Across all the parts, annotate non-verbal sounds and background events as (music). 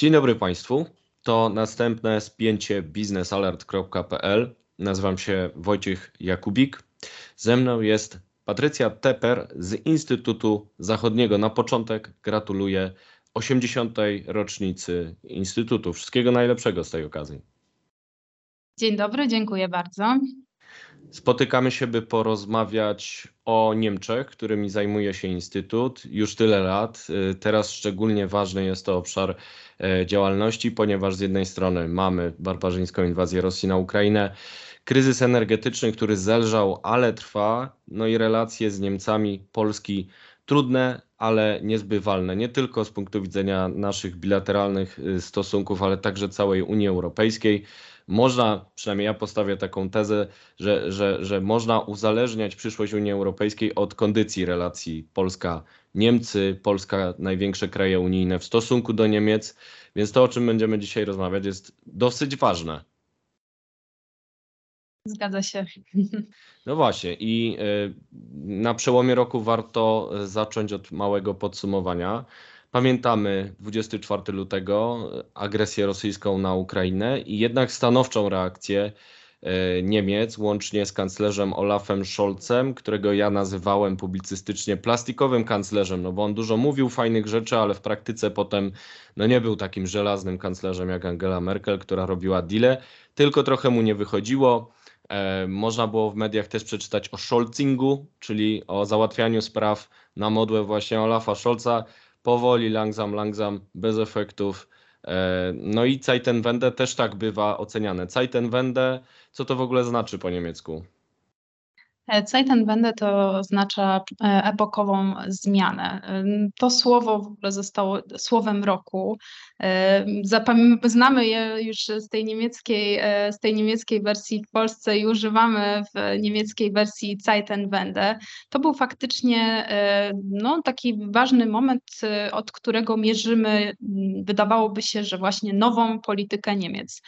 Dzień dobry Państwu. To następne spięcie biznesalert.pl. Nazywam się Wojciech Jakubik. Ze mną jest Patrycja Teper z Instytutu Zachodniego. Na początek gratuluję 80. rocznicy Instytutu. Wszystkiego najlepszego z tej okazji. Dzień dobry, dziękuję bardzo. Spotykamy się, by porozmawiać o Niemczech, którymi zajmuje się Instytut już tyle lat. Y, teraz szczególnie ważny jest to obszar e, działalności, ponieważ z jednej strony mamy barbarzyńską inwazję Rosji na Ukrainę, kryzys energetyczny, który zelżał, ale trwa, no i relacje z Niemcami Polski trudne, ale niezbywalne, nie tylko z punktu widzenia naszych bilateralnych y, stosunków, ale także całej Unii Europejskiej. Można, przynajmniej ja postawię taką tezę, że, że, że można uzależniać przyszłość Unii Europejskiej od kondycji relacji Polska-Niemcy, Polska największe kraje unijne w stosunku do Niemiec, więc to, o czym będziemy dzisiaj rozmawiać, jest dosyć ważne. Zgadza się. No właśnie, i y, na przełomie roku warto zacząć od małego podsumowania. Pamiętamy 24 lutego agresję rosyjską na Ukrainę i jednak stanowczą reakcję e, Niemiec, łącznie z kanclerzem Olafem Scholzem, którego ja nazywałem publicystycznie plastikowym kanclerzem, no bo on dużo mówił fajnych rzeczy, ale w praktyce potem no nie był takim żelaznym kanclerzem jak Angela Merkel, która robiła deale, tylko trochę mu nie wychodziło. E, można było w mediach też przeczytać o Scholzingu, czyli o załatwianiu spraw na modłę właśnie Olafa Scholza powoli, langsam, langsam, bez efektów. E, no i Zeitenwende też tak bywa oceniane. Zeitenwende, co to w ogóle znaczy po niemiecku? Zeitenwende to oznacza e, epokową zmianę. To słowo w ogóle zostało słowem roku. E, znamy je już z tej, niemieckiej, e, z tej niemieckiej wersji w Polsce i używamy w niemieckiej wersji Zeitenwende. To był faktycznie no, taki ważny moment, od którego mierzymy, wydawałoby się, że właśnie nową politykę Niemiec.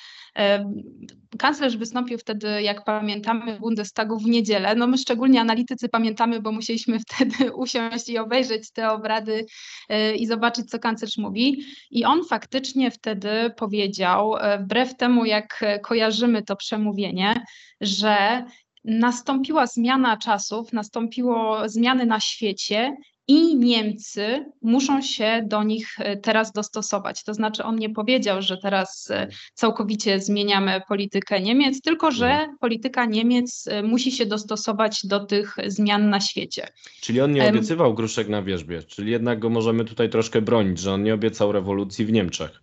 Kanclerz wystąpił wtedy, jak pamiętamy, w Bundestagu w niedzielę. No my szczególnie analitycy pamiętamy, bo musieliśmy (laughs) wtedy usiąść i obejrzeć te obrady e, i zobaczyć, co kanclerz mówi. I on faktycznie wtedy powiedział, e, wbrew temu, jak kojarzymy to przemówienie, że nastąpiła zmiana czasów, nastąpiło zmiany na świecie i Niemcy muszą się do nich e, teraz dostosować. To znaczy, on nie powiedział, że teraz e, całkowicie zmieniamy politykę Niemiec, tylko że mhm. polityka Niemiec e, musi się dostosować do tych zmian na świecie. Czyli on nie obiecywał gruszek na wierzbie, czyli jednak go możemy tutaj troszkę bronić, że on nie obiecał rewolucji w Niemczech.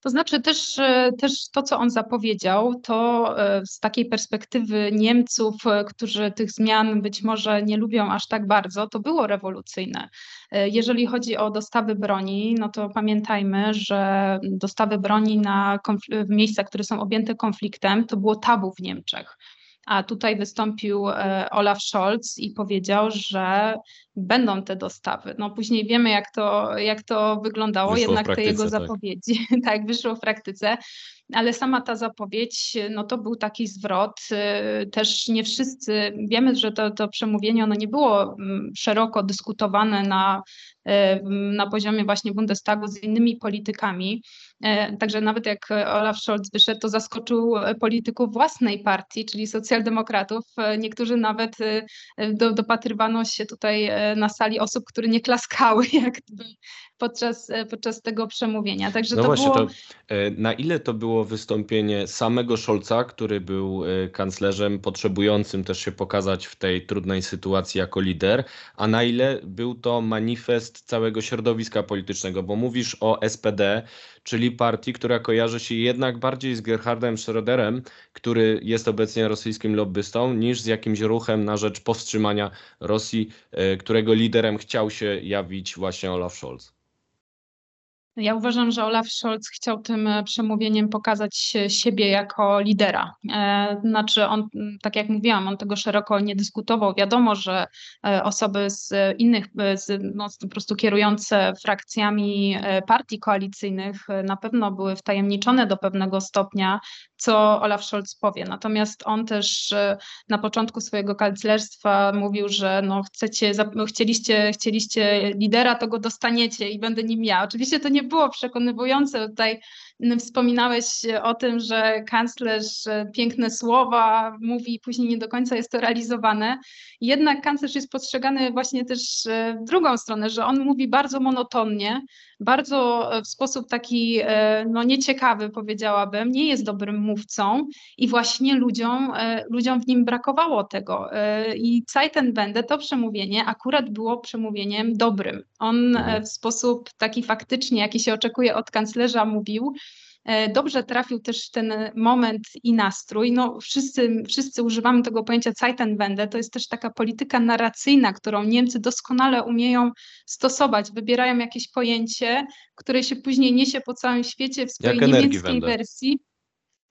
To znaczy też, e, też to, co on zapowiedział, to e, z takiej perspektywy Niemców, e, którzy tych zmian być może nie lubią aż tak bardzo, to było rewolucyjne. Jeżeli chodzi o dostawy broni, no to pamiętajmy, że dostawy broni na w miejsca, które są objęte konfliktem, to było tabu w Niemczech. A tutaj wystąpił Olaf Scholz i powiedział, że będą te dostawy. No później wiemy, jak to, jak to wyglądało, wyszło jednak te jego tak. zapowiedzi (laughs) tak wyszło w praktyce, ale sama ta zapowiedź, no to był taki zwrot. Y, też nie wszyscy, wiemy, że to, to przemówienie ono nie było mm, szeroko dyskutowane na, na poziomie właśnie Bundestagu z innymi politykami. Y, także nawet jak Olaf Scholz wyszedł, to zaskoczył polityków własnej partii, czyli socjaldemokratów. Niektórzy nawet do, dopatrywano się tutaj na sali osób, które nie klaskały (laughs) jakby podczas, podczas tego przemówienia. Także no to właśnie, było... to e, na ile to było wystąpienie samego Scholza, który był e, kanclerzem potrzebującym też się pokazać w tej trudnej sytuacji jako lider, a na ile był to manifest całego środowiska politycznego, bo mówisz o SPD, czyli partii, która kojarzy się jednak bardziej z Gerhardem Schröderem, który jest obecnie rosyjskim lobbystą, niż z jakimś ruchem na rzecz powstrzymania Rosji, e, którego liderem chciał się jawić właśnie Olaf Scholz. Ja uważam, że Olaf Scholz chciał tym e, przemówieniem pokazać siebie jako lidera. E, znaczy, on, tak jak mówiłam, on tego szeroko nie dyskutował. Wiadomo, że e, osoby z innych, z, no, po prostu kierujące frakcjami partii koalicyjnych na pewno były wtajemniczone do pewnego stopnia, co Olaf Scholz powie. Natomiast on też na początku swojego kanclerstwa mówił, że no chcecie, chcieliście, chcieliście lidera, to go dostaniecie i będę nim ja. Oczywiście to nie było przekonywujące. Tutaj wspominałeś o tym, że kanclerz piękne słowa mówi, później nie do końca jest to realizowane. Jednak kanclerz jest postrzegany właśnie też w drugą stronę, że on mówi bardzo monotonnie, bardzo w sposób taki no, nieciekawy, powiedziałabym, nie jest dobrym mówcą i właśnie ludziom, ludziom w nim brakowało tego. I Zeitenwende to przemówienie akurat było przemówieniem dobrym. On Mhm. w sposób taki faktycznie, jaki się oczekuje od kanclerza, mówił. E, dobrze trafił też ten moment i nastrój. No, wszyscy, wszyscy używamy tego pojęcia Zeitenwende. To jest też taka polityka narracyjna, którą Niemcy doskonale umieją stosować. Wybierają jakieś pojęcie, które się później niesie po całym świecie w swojej Jak niemieckiej wersji.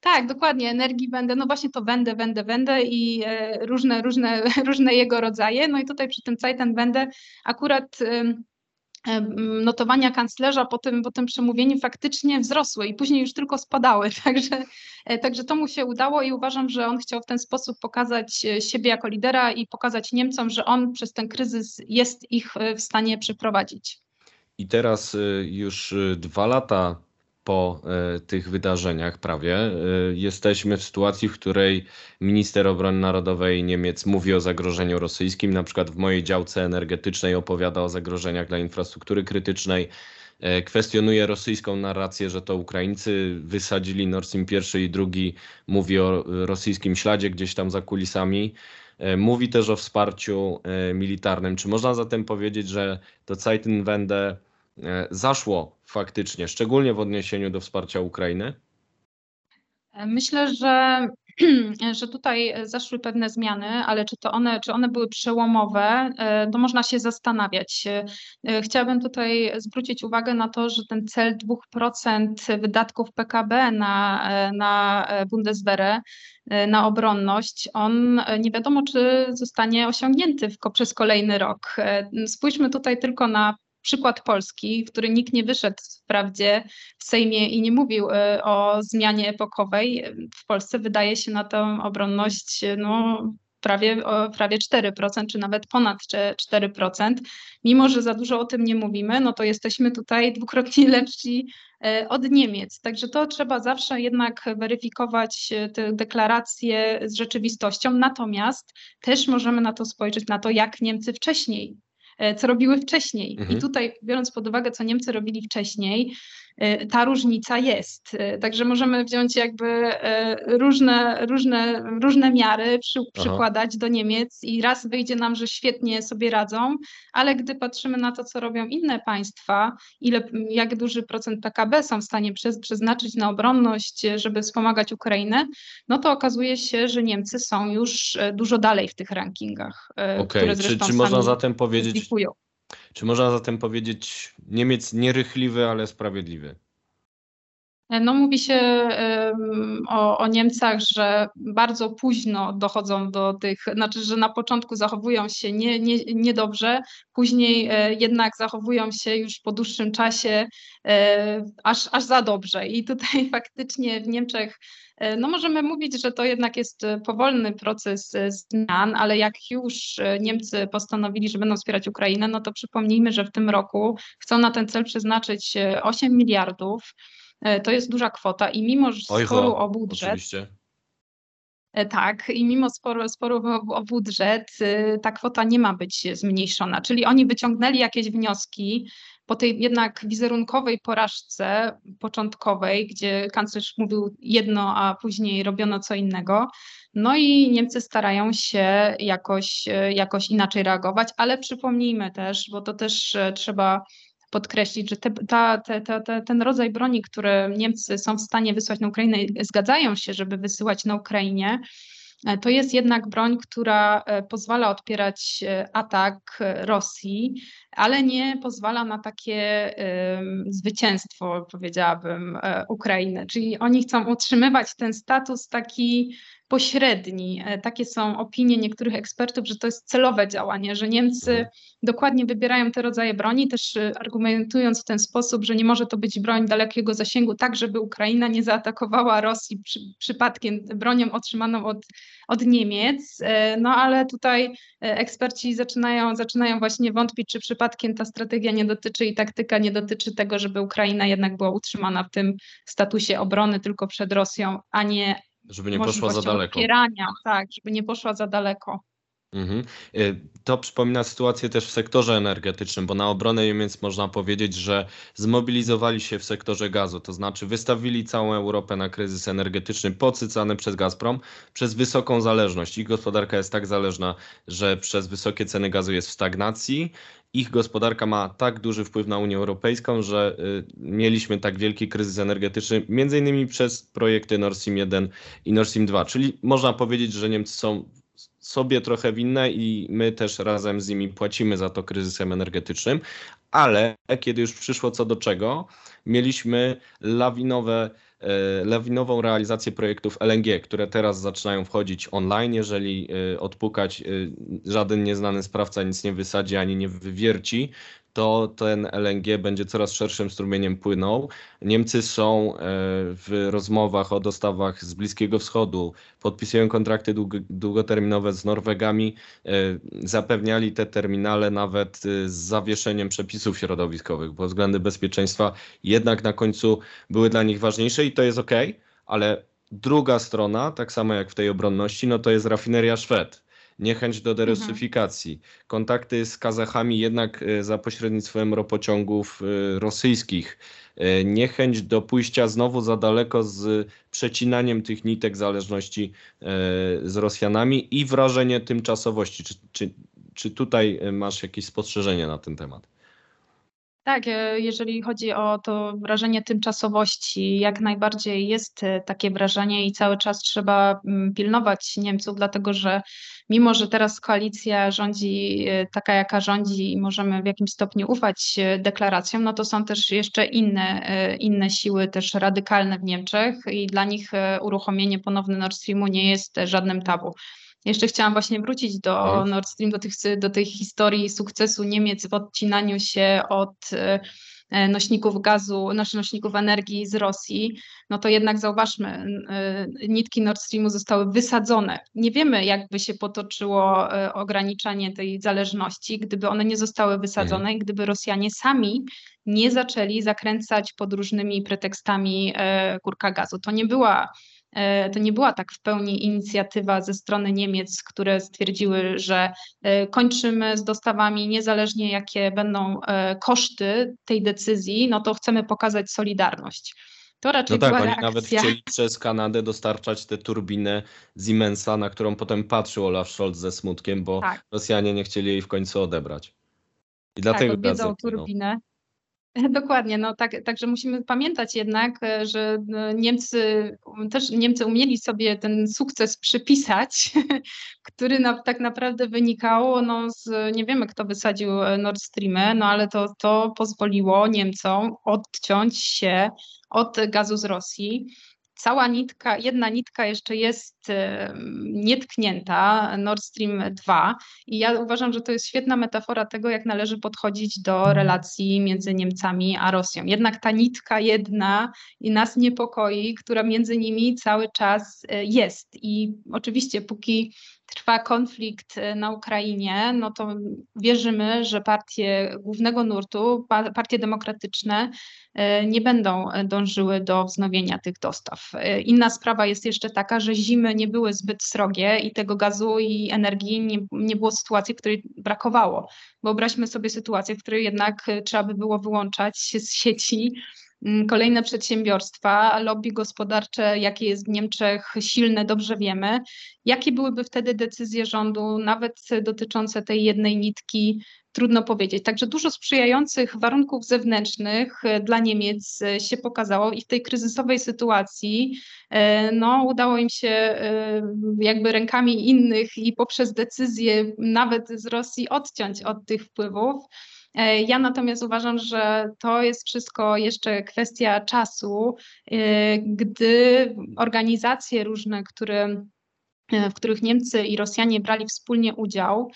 Tak, dokładnie, energii będę, no właśnie to wędę, wędę, wędę i e, różne, różne, (laughs) różne jego rodzaje. No i tutaj przy tym Zeitenwende akurat em, em, notowania kanclerza po tym, po tym przemówieniu faktycznie wzrosły i później już tylko spadały, (laughs) także, e, także to mu się udało i uważam, że on chciał w ten sposób pokazać e, siebie jako lidera i pokazać Niemcom, że on przez ten kryzys jest ich e, w stanie przeprowadzić. I teraz już dwa lata po y, tych wydarzeniach prawie y, jesteśmy w sytuacji, w której minister obrony narodowej Niemiec mówi o zagrożeniu rosyjskim. Na przykład w mojej działce energetycznej opowiada o zagrożeniach dla infrastruktury krytycznej. e, Kwestionuje rosyjską narrację, że to Ukraińcy wysadzili Nord Stream 1 i 2. Mówi o rosyjskim śladzie gdzieś tam za kulisami. E, Mówi też o wsparciu e, militarnym. Czy można zatem powiedzieć, że to Zeitenwende e, zaszło faktycznie, szczególnie w odniesieniu do wsparcia Ukrainy? Myślę, że, (clears throat) że tutaj zaszły pewne zmiany, ale czy to one, czy one były przełomowe, e, to można się zastanawiać. E, Chciałabym tutaj zwrócić uwagę na to, że ten cel 2% wydatków PKB na, e, na Bundeswehrę, e, na obronność, on e, nie wiadomo, czy zostanie osiągnięty przez kolejny rok. E, Spójrzmy tutaj tylko na przykład Polski, który nikt nie wyszedł wprawdzie w Sejmie i nie mówił e, o zmianie epokowej. W Polsce wydaje się na tę obronność no, prawie, prawie 4%, czy nawet ponad cze- 4%. Mimo, że za dużo o tym nie mówimy, no to jesteśmy tutaj dwukrotnie (laughs) lepsi e, od Niemiec. Także to trzeba zawsze jednak weryfikować e, te deklaracje z rzeczywistością. Natomiast też możemy na to spojrzeć, na to, jak Niemcy wcześniej e, co robiły wcześniej. Mhm. I tutaj, biorąc pod uwagę, co Niemcy robili wcześniej, e, ta różnica jest. E, Także możemy wziąć jakby e, różne, różne, różne miary, przy, przykładać do Niemiec i raz wyjdzie nam, że świetnie sobie radzą, ale gdy patrzymy na to, co robią inne państwa, ile, jak duży procent PKB są w stanie przez, przeznaczyć na obronność, żeby wspomagać Ukrainę, no to okazuje się, że Niemcy są już dużo dalej w tych rankingach, Okej, które czy, zresztą czy można sami zatem powiedzieć, publikują. Czy można zatem powiedzieć Niemiec nierychliwy, ale sprawiedliwy? No mówi się o, o Niemcach, że bardzo późno dochodzą do tych, znaczy, że na początku zachowują się nie, nie, niedobrze, później e, jednak zachowują się już po dłuższym czasie e, aż, aż za dobrze. I tutaj (laughs) faktycznie w Niemczech e, no możemy mówić, że to jednak jest powolny proces zmian, ale jak już Niemcy postanowili, że będą wspierać Ukrainę, no to przypomnijmy, że w tym roku chcą na ten cel przeznaczyć e, 8 miliardów. E, To jest duża kwota i mimo że sporu o budżet, oczywiście. e, tak, i mimo sporu, sporu o, budżet, e, ta kwota nie ma być zmniejszona. Czyli oni wyciągnęli jakieś wnioski po tej jednak wizerunkowej porażce początkowej, gdzie kanclerz mówił jedno, a później robiono co innego. No i Niemcy starają się jakoś, e, jakoś inaczej reagować, ale przypomnijmy też, bo to też trzeba podkreślić, że te, ta, te, te, te, ten rodzaj broni, które Niemcy są w stanie wysłać na Ukrainę, zgadzają się, żeby wysyłać na Ukrainie, e, to jest jednak broń, która e, pozwala odpierać e, atak Rosji, ale nie pozwala na takie zwycięstwo, powiedziałabym, e, Ukrainy. Czyli oni chcą utrzymywać ten status taki pośredni. E, Takie są opinie niektórych ekspertów, że to jest celowe działanie, że Niemcy dokładnie wybierają te rodzaje broni, też e, argumentując w ten sposób, że nie może to być broń dalekiego zasięgu, tak żeby Ukraina nie zaatakowała Rosji przy, przypadkiem bronią otrzymaną od, od Niemiec. No ale tutaj eksperci zaczynają, zaczynają właśnie wątpić, czy przypadkiem przypadkiem ta strategia nie dotyczy i taktyka nie dotyczy tego, żeby Ukraina jednak była utrzymana w tym statusie obrony tylko przed Rosją, a nie żeby nie poszła za daleko. Wspierania, tak, żeby nie poszła za daleko. Mhm. Y, to przypomina sytuację też w sektorze energetycznym, bo na obronę Niemiec można powiedzieć, że zmobilizowali się w sektorze gazu, to znaczy wystawili całą Europę na kryzys energetyczny podsycany przez Gazprom, przez wysoką zależność. Ich gospodarka jest tak zależna, że przez wysokie ceny gazu jest w stagnacji. Ich gospodarka ma tak duży wpływ na Unię Europejską, że y, mieliśmy tak wielki kryzys energetyczny, między innymi przez projekty Nord Stream 1 i Nord Stream 2. Czyli można powiedzieć, że Niemcy są sobie trochę winne i my też razem z nimi płacimy za to kryzysem energetycznym, ale kiedy już przyszło co do czego, mieliśmy lawinowe e, lawinową realizację projektów LNG, które teraz zaczynają wchodzić online. Jeżeli e, odpukać, e, żaden nieznany sprawca nic nie wysadzi ani nie wywierci, to ten LNG będzie coraz szerszym strumieniem płynął. Niemcy są e, w rozmowach o dostawach z Bliskiego Wschodu, podpisują kontrakty długoterminowe z Norwegami, e, zapewniali te terminale nawet e, z zawieszeniem przepisów środowiskowych, bo względy bezpieczeństwa jednak na końcu były dla nich ważniejsze i to jest ok, ale druga strona, tak samo jak w tej obronności, no to jest rafineria Szwed niechęć do derusyfikacji, mhm. kontakty z Kazachami jednak e, za pośrednictwem ropociągów e, rosyjskich, e, niechęć do pójścia znowu za daleko z przecinaniem tych nitek zależności z Rosjanami i wrażenie tymczasowości. Czy, czy, czy tutaj masz jakieś spostrzeżenie na ten temat? Tak, jeżeli chodzi o to wrażenie tymczasowości, jak najbardziej jest takie wrażenie i cały czas trzeba mm, pilnować Niemców, dlatego że mimo że teraz koalicja rządzi e, taka, jaka rządzi i możemy w jakimś stopniu ufać e, deklaracjom, no to są też jeszcze inne, e, inne siły też radykalne w Niemczech i dla nich uruchomienie ponowne Nord Streamu nie jest żadnym tabu. Jeszcze chciałam właśnie wrócić do mhm. Nord Stream, do tych, do tej historii sukcesu Niemiec w odcinaniu się od E, nośników gazu, naszych nośników energii z Rosji, no to jednak zauważmy, e, nitki Nord Streamu zostały wysadzone. Nie wiemy, jakby się potoczyło e, ograniczanie tej zależności, gdyby one nie zostały wysadzone mhm. i gdyby Rosjanie sami nie zaczęli zakręcać pod różnymi pretekstami kurka gazu. To nie była E, to nie była tak w pełni inicjatywa ze strony Niemiec, które stwierdziły, że e, kończymy z dostawami, niezależnie jakie będą e, koszty tej decyzji, no to chcemy pokazać solidarność. To raczej no tak, była oni reakcja... nawet chcieli (laughs) przez Kanadę dostarczać tę turbinę Siemensa, na którą potem patrzył Olaf Scholz ze smutkiem, bo tak. Rosjanie nie chcieli jej w końcu odebrać. I dlatego tak, odwiedzał turbinę. (laughs) Dokładnie, no tak, także musimy pamiętać jednak, e, że e, Niemcy też Niemcy umieli sobie ten sukces przypisać, (laughs) który na, tak naprawdę wynikał no z, nie wiemy kto wysadził e, Nord Streamy, no ale to, to pozwoliło Niemcom odciąć się od gazu z Rosji cała nitka, jedna nitka jeszcze jest nietknięta, Nord Stream 2 i ja uważam, że to jest świetna metafora tego, jak należy podchodzić do relacji między Niemcami a Rosją. Jednak ta nitka jedna i nas niepokoi, która między nimi cały czas e, jest i oczywiście póki trwa konflikt e, na Ukrainie, no to wierzymy, że partie głównego nurtu, partie demokratyczne e, nie będą e, dążyły do wznowienia tych dostaw. Inna sprawa jest jeszcze taka, że zimy nie były zbyt srogie i tego gazu i energii nie, nie było sytuacji, w której brakowało. Wyobraźmy sobie sytuację, w której jednak trzeba by było wyłączać się z sieci kolejne przedsiębiorstwa, lobby gospodarcze, jakie jest w Niemczech silne, dobrze wiemy. Jakie byłyby wtedy decyzje rządu, nawet dotyczące tej jednej nitki, trudno powiedzieć. Także dużo sprzyjających warunków zewnętrznych e, dla Niemiec e, się pokazało i w tej kryzysowej sytuacji e, no, udało im się jakby rękami innych i poprzez decyzje nawet z Rosji odciąć od tych wpływów. E, ja natomiast uważam, że to jest wszystko jeszcze kwestia czasu, e, gdy organizacje różne, które, e, w których Niemcy i Rosjanie brali wspólnie udział,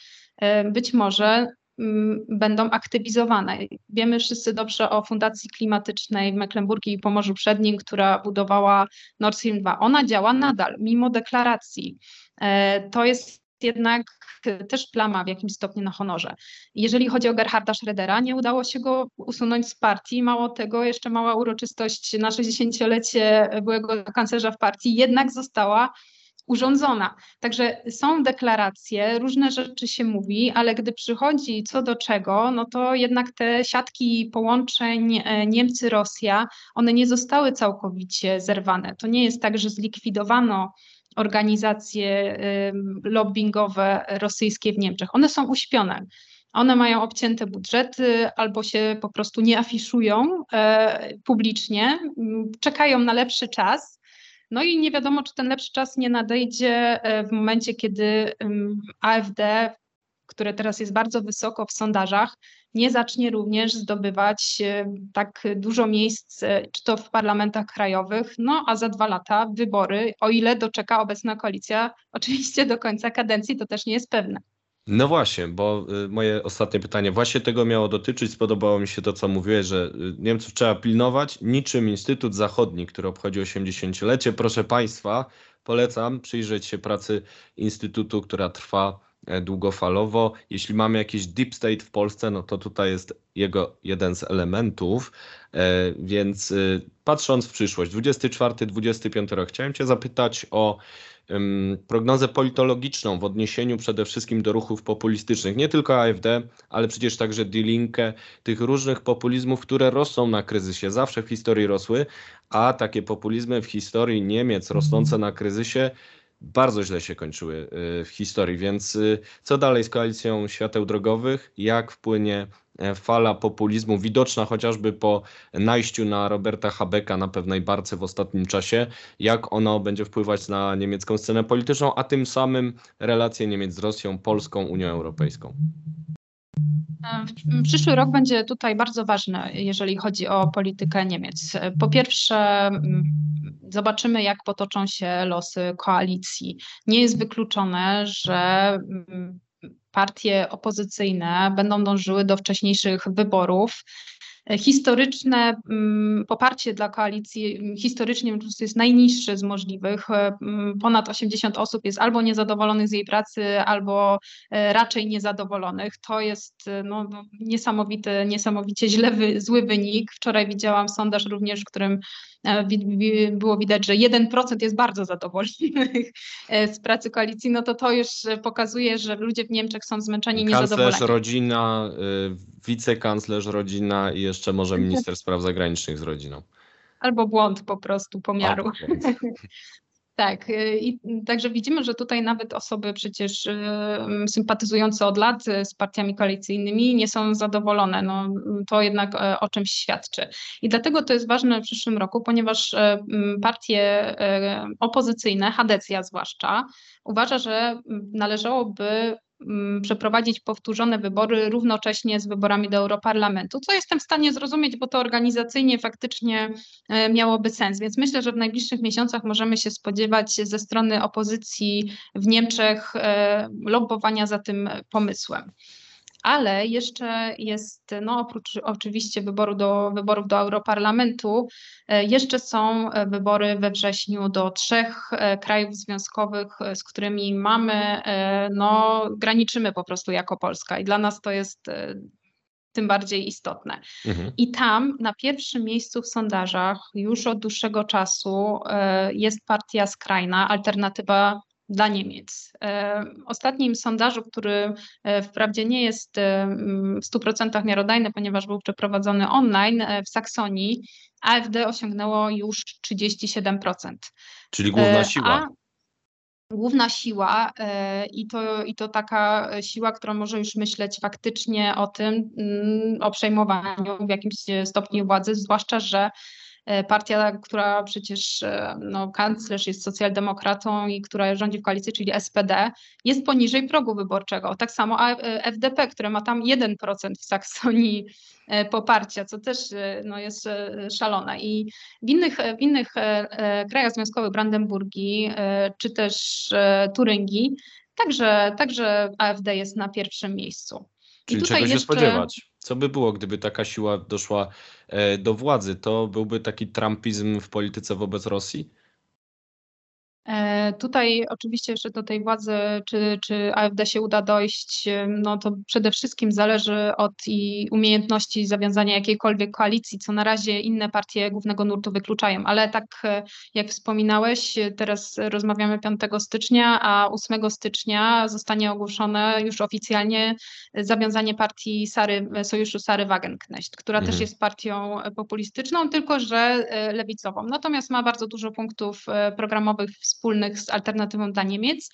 być może mm, będą aktywizowane. Wiemy wszyscy dobrze o Fundacji Klimatycznej w Mecklenburgii i Pomorzu Przednim, która budowała Nord Stream 2. Ona działa nadal, mimo deklaracji. To jest jednak też plama w jakimś stopniu na honorze. Jeżeli chodzi o Gerharda Schrödera, nie udało się go usunąć z partii. Mało tego, jeszcze mała uroczystość na 60-lecie byłego kanclerza w partii jednak została urządzona. Także są deklaracje, różne rzeczy się mówi, ale gdy przychodzi co do czego, no to jednak te siatki połączeń e, Niemcy-Rosja, one nie zostały całkowicie zerwane. To nie jest tak, że zlikwidowano organizacje lobbyingowe rosyjskie w Niemczech. One są uśpione. One mają obcięte budżety albo się po prostu nie afiszują e, publicznie, czekają na lepszy czas. No i nie wiadomo, czy ten lepszy czas nie nadejdzie e, w momencie, kiedy AfD, które teraz jest bardzo wysoko w sondażach, nie zacznie również zdobywać e, tak dużo miejsc, e, czy to w parlamentach krajowych, no a za dwa lata wybory, o ile doczeka obecna koalicja, (laughs) oczywiście do końca kadencji, to też nie jest pewne. No właśnie, bo y, moje ostatnie pytanie właśnie tego miało dotyczyć. Spodobało mi się to, co mówiłeś, że y, Niemców trzeba pilnować, niczym Instytut Zachodni, który obchodzi 80-lecie. Proszę Państwa, polecam przyjrzeć się pracy Instytutu, która trwa długofalowo. Jeśli mamy jakiś deep state w Polsce, no to tutaj jest jego jeden z elementów. E, więc y, patrząc w przyszłość, 24-25 rok, chciałem Cię zapytać o prognozę politologiczną w odniesieniu przede wszystkim do ruchów populistycznych, nie tylko AfD, ale przecież także Linke, tych różnych populizmów, które rosną na kryzysie, zawsze w historii rosły, a takie populizmy w historii Niemiec rosnące na kryzysie bardzo źle się kończyły y, w historii. Więc y, co dalej z koalicją świateł drogowych? Jak wpłynie e, fala populizmu, widoczna chociażby po najściu na Roberta Habecka na pewnej barce w ostatnim czasie, jak ono będzie wpływać na niemiecką scenę polityczną, a tym samym relacje Niemiec z Rosją, Polską, Unią Europejską? Przyszły rok będzie tutaj bardzo ważny, jeżeli chodzi o politykę Niemiec. Po pierwsze, zobaczymy, jak potoczą się losy koalicji. Nie jest wykluczone, że partie opozycyjne będą dążyły do wcześniejszych wyborów Historyczne mm, poparcie dla koalicji mm, historycznie jest najniższe z możliwych. E, mm, ponad 80 osób jest albo niezadowolonych z jej pracy, albo e, raczej niezadowolonych. To jest e, no, no niesamowity, niesamowicie źle, zły wynik. Wczoraj widziałam sondaż również, w którym było widać, że 1% jest bardzo zadowolonych z pracy koalicji, no to to już pokazuje, że ludzie w Niemczech są zmęczeni, niezadowoleni. Kanclerz, rodzina, wicekanclerz, rodzina i jeszcze może minister spraw zagranicznych z rodziną. Albo błąd po prostu pomiaru. A, (laughs) Tak, y, i także widzimy, że tutaj nawet osoby przecież y, sympatyzujące od lat z partiami koalicyjnymi nie są zadowolone. No, to jednak o czymś świadczy. I dlatego to jest ważne w przyszłym roku, ponieważ partie opozycyjne, Hadecja zwłaszcza, uważa, że należałoby przeprowadzić powtórzone wybory równocześnie z wyborami do Europarlamentu, co jestem w stanie zrozumieć, bo to organizacyjnie faktycznie e, miałoby sens. Więc myślę, że w najbliższych miesiącach możemy się spodziewać ze strony opozycji w Niemczech e, lobbowania za tym pomysłem ale jeszcze jest, no oprócz oczywiście wyboru do, wyborów do Europarlamentu, e, jeszcze są e, wybory we wrześniu do trzech e, krajów związkowych, z którymi mamy, no graniczymy po prostu jako Polska i dla nas to jest tym bardziej istotne. Mhm. I tam na pierwszym miejscu w sondażach już od dłuższego czasu jest partia skrajna, alternatywa dla Niemiec. E, w ostatnim sondażu, który e, wprawdzie nie jest e, w 100% miarodajny, ponieważ był przeprowadzony online w Saksonii, AfD osiągnęło już 37%. Czyli główna siła. A główna siła i to, i to taka siła, która może już myśleć faktycznie o tym, mm, o przejmowaniu w jakimś stopniu władzy, zwłaszcza, że partia, która przecież e, no, kanclerz jest socjaldemokratą i która rządzi w koalicji, czyli SPD, jest poniżej progu wyborczego. Tak samo e, FDP, które ma tam 1% w Saksonii poparcia, co też no, jest szalone. I w innych, w innych krajach związkowych, Brandenburgii czy też Turyngii, także, także AfD jest na pierwszym miejscu. Czyli czego się jeszcze... spodziewać? Co by było, gdyby taka siła doszła e, do władzy? To byłby taki trumpizm w polityce wobec Rosji? E, tutaj oczywiście jeszcze do tej władzy, czy, czy AfD się uda dojść, e, no to przede wszystkim zależy od i umiejętności zawiązania jakiejkolwiek koalicji, co na razie inne partie głównego nurtu wykluczają, ale tak e, jak wspominałeś, teraz rozmawiamy 5 stycznia, a 8 stycznia zostanie ogłoszone już oficjalnie zawiązanie partii Sary, sojuszu Sary Wagenknecht, która mhm. też jest partią populistyczną, tylko że lewicową. Natomiast ma bardzo dużo punktów programowych w wspólnych z alternatywą dla Niemiec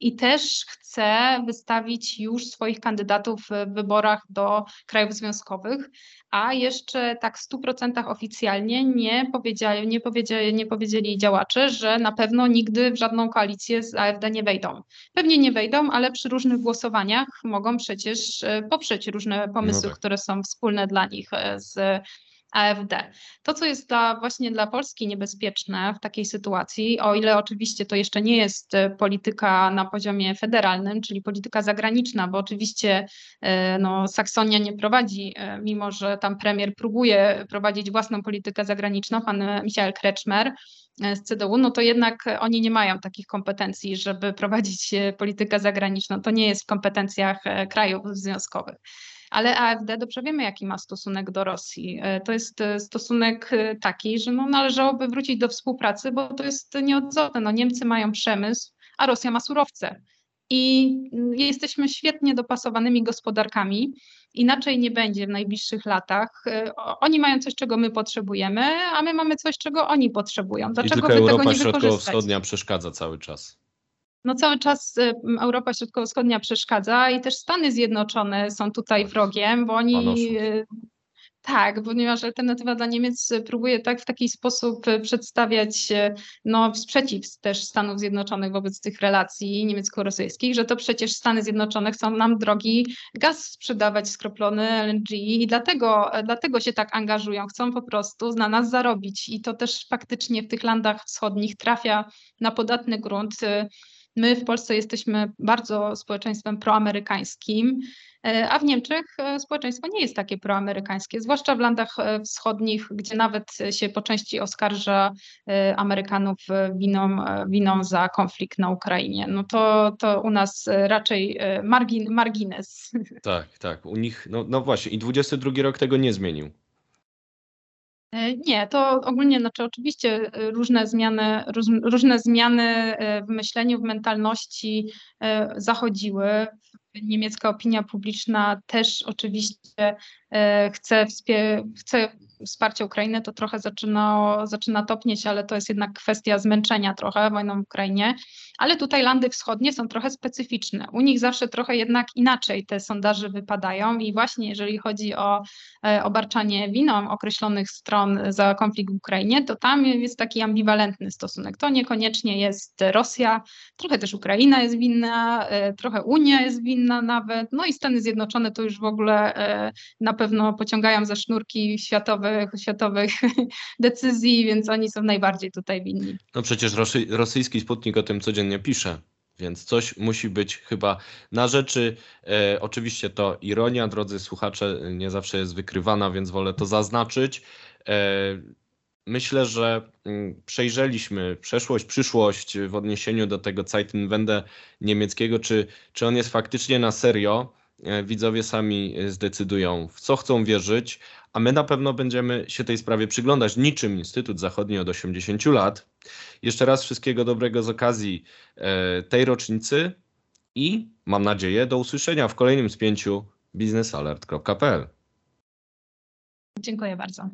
i też chce wystawić już swoich kandydatów w wyborach do krajów związkowych, a jeszcze tak w 100% oficjalnie nie powiedzieli, nie, powiedzieli, nie powiedzieli działacze, że na pewno nigdy w żadną koalicję z AfD nie wejdą. Pewnie nie wejdą, ale przy różnych głosowaniach mogą przecież e, poprzeć różne pomysły, no tak. które są wspólne dla nich e, z AfD. To, co jest dla, właśnie dla Polski niebezpieczne w takiej sytuacji, o ile oczywiście to jeszcze nie jest e, polityka na poziomie federalnym, czyli polityka zagraniczna, bo oczywiście e, no, Saksonia nie prowadzi, e, mimo że tam premier próbuje prowadzić własną politykę zagraniczną, pan Michael Kretschmer, z CDU, no to jednak oni nie mają takich kompetencji, żeby prowadzić politykę zagraniczną. To nie jest w kompetencjach krajów związkowych ale AfD dobrze wiemy, jaki ma stosunek do Rosji. E, to jest e, stosunek e, taki, że no należałoby wrócić do współpracy, bo to jest nieodzowne. No Niemcy mają przemysł, a Rosja ma surowce. I mm, jesteśmy świetnie dopasowanymi gospodarkami. Inaczej nie będzie w najbliższych latach. Oni mają coś, czego my potrzebujemy, a my mamy coś, czego oni potrzebują. Dlaczego I tylko Europa Środkowo-Wschodnia przeszkadza cały czas no cały czas y, Europa Środkowo-Wschodnia przeszkadza i też Stany Zjednoczone są tutaj wrogiem, bo oni y, tak, ponieważ alternatywa dla Niemiec próbuje tak w taki sposób y, przedstawiać no, sprzeciw też Stanów Zjednoczonych wobec tych relacji niemiecko-rosyjskich, że to przecież Stany Zjednoczone chcą nam drogi gaz sprzedawać skroplony LNG i dlatego, dlatego się tak angażują, chcą po prostu na nas zarobić i to też faktycznie w tych landach wschodnich trafia na podatny grunt My w Polsce jesteśmy bardzo społeczeństwem proamerykańskim, e, a w Niemczech e, społeczeństwo nie jest takie proamerykańskie, zwłaszcza w landach e, wschodnich, gdzie nawet się po części oskarża Amerykanów winą, winą za konflikt na Ukrainie. No to, to u nas raczej margin, margines. (laughs) Tak, tak. U nich, no, no właśnie, i 22 rok tego nie zmienił. E, nie, to ogólnie, znaczy oczywiście e, różne zmiany, różne zmiany e, w myśleniu, w mentalności zachodziły. Niemiecka opinia publiczna też oczywiście chce, chce wsparcia Ukrainy, to trochę zaczyna, zaczyna topnieć, ale to jest jednak kwestia zmęczenia trochę wojną w Ukrainie. Ale tutaj landy wschodnie są trochę specyficzne. U nich zawsze trochę jednak inaczej te sondaże wypadają i właśnie jeżeli chodzi o e, obarczanie winą określonych stron za konflikt w Ukrainie, to tam jest taki ambiwalentny stosunek. To niekoniecznie jest Rosja, trochę też Ukraina jest winna, e, trochę Unia jest winna nawet, no i Stany Zjednoczone to już w ogóle e, na pewno pociągają za sznurki światowych, światowych (laughs) decyzji, więc oni są najbardziej tutaj winni. No przecież rosy, rosyjski Sputnik o tym codziennie pisze. Więc coś musi być chyba na rzeczy. E, oczywiście to ironia, drodzy słuchacze, nie zawsze jest wykrywana, więc wolę to zaznaczyć. E, myślę, że mm, przejrzeliśmy przeszłość, przyszłość w odniesieniu do tego Zeitenwende niemieckiego, czy, czy on jest faktycznie na serio. E, widzowie sami zdecydują, w co chcą wierzyć, a my na pewno będziemy się tej sprawie przyglądać, niczym Instytut Zachodni od 80 lat. Jeszcze raz wszystkiego dobrego z okazji e, tej rocznicy i mam nadzieję do usłyszenia w kolejnym spięciu biznesalert.pl. Dziękuję bardzo.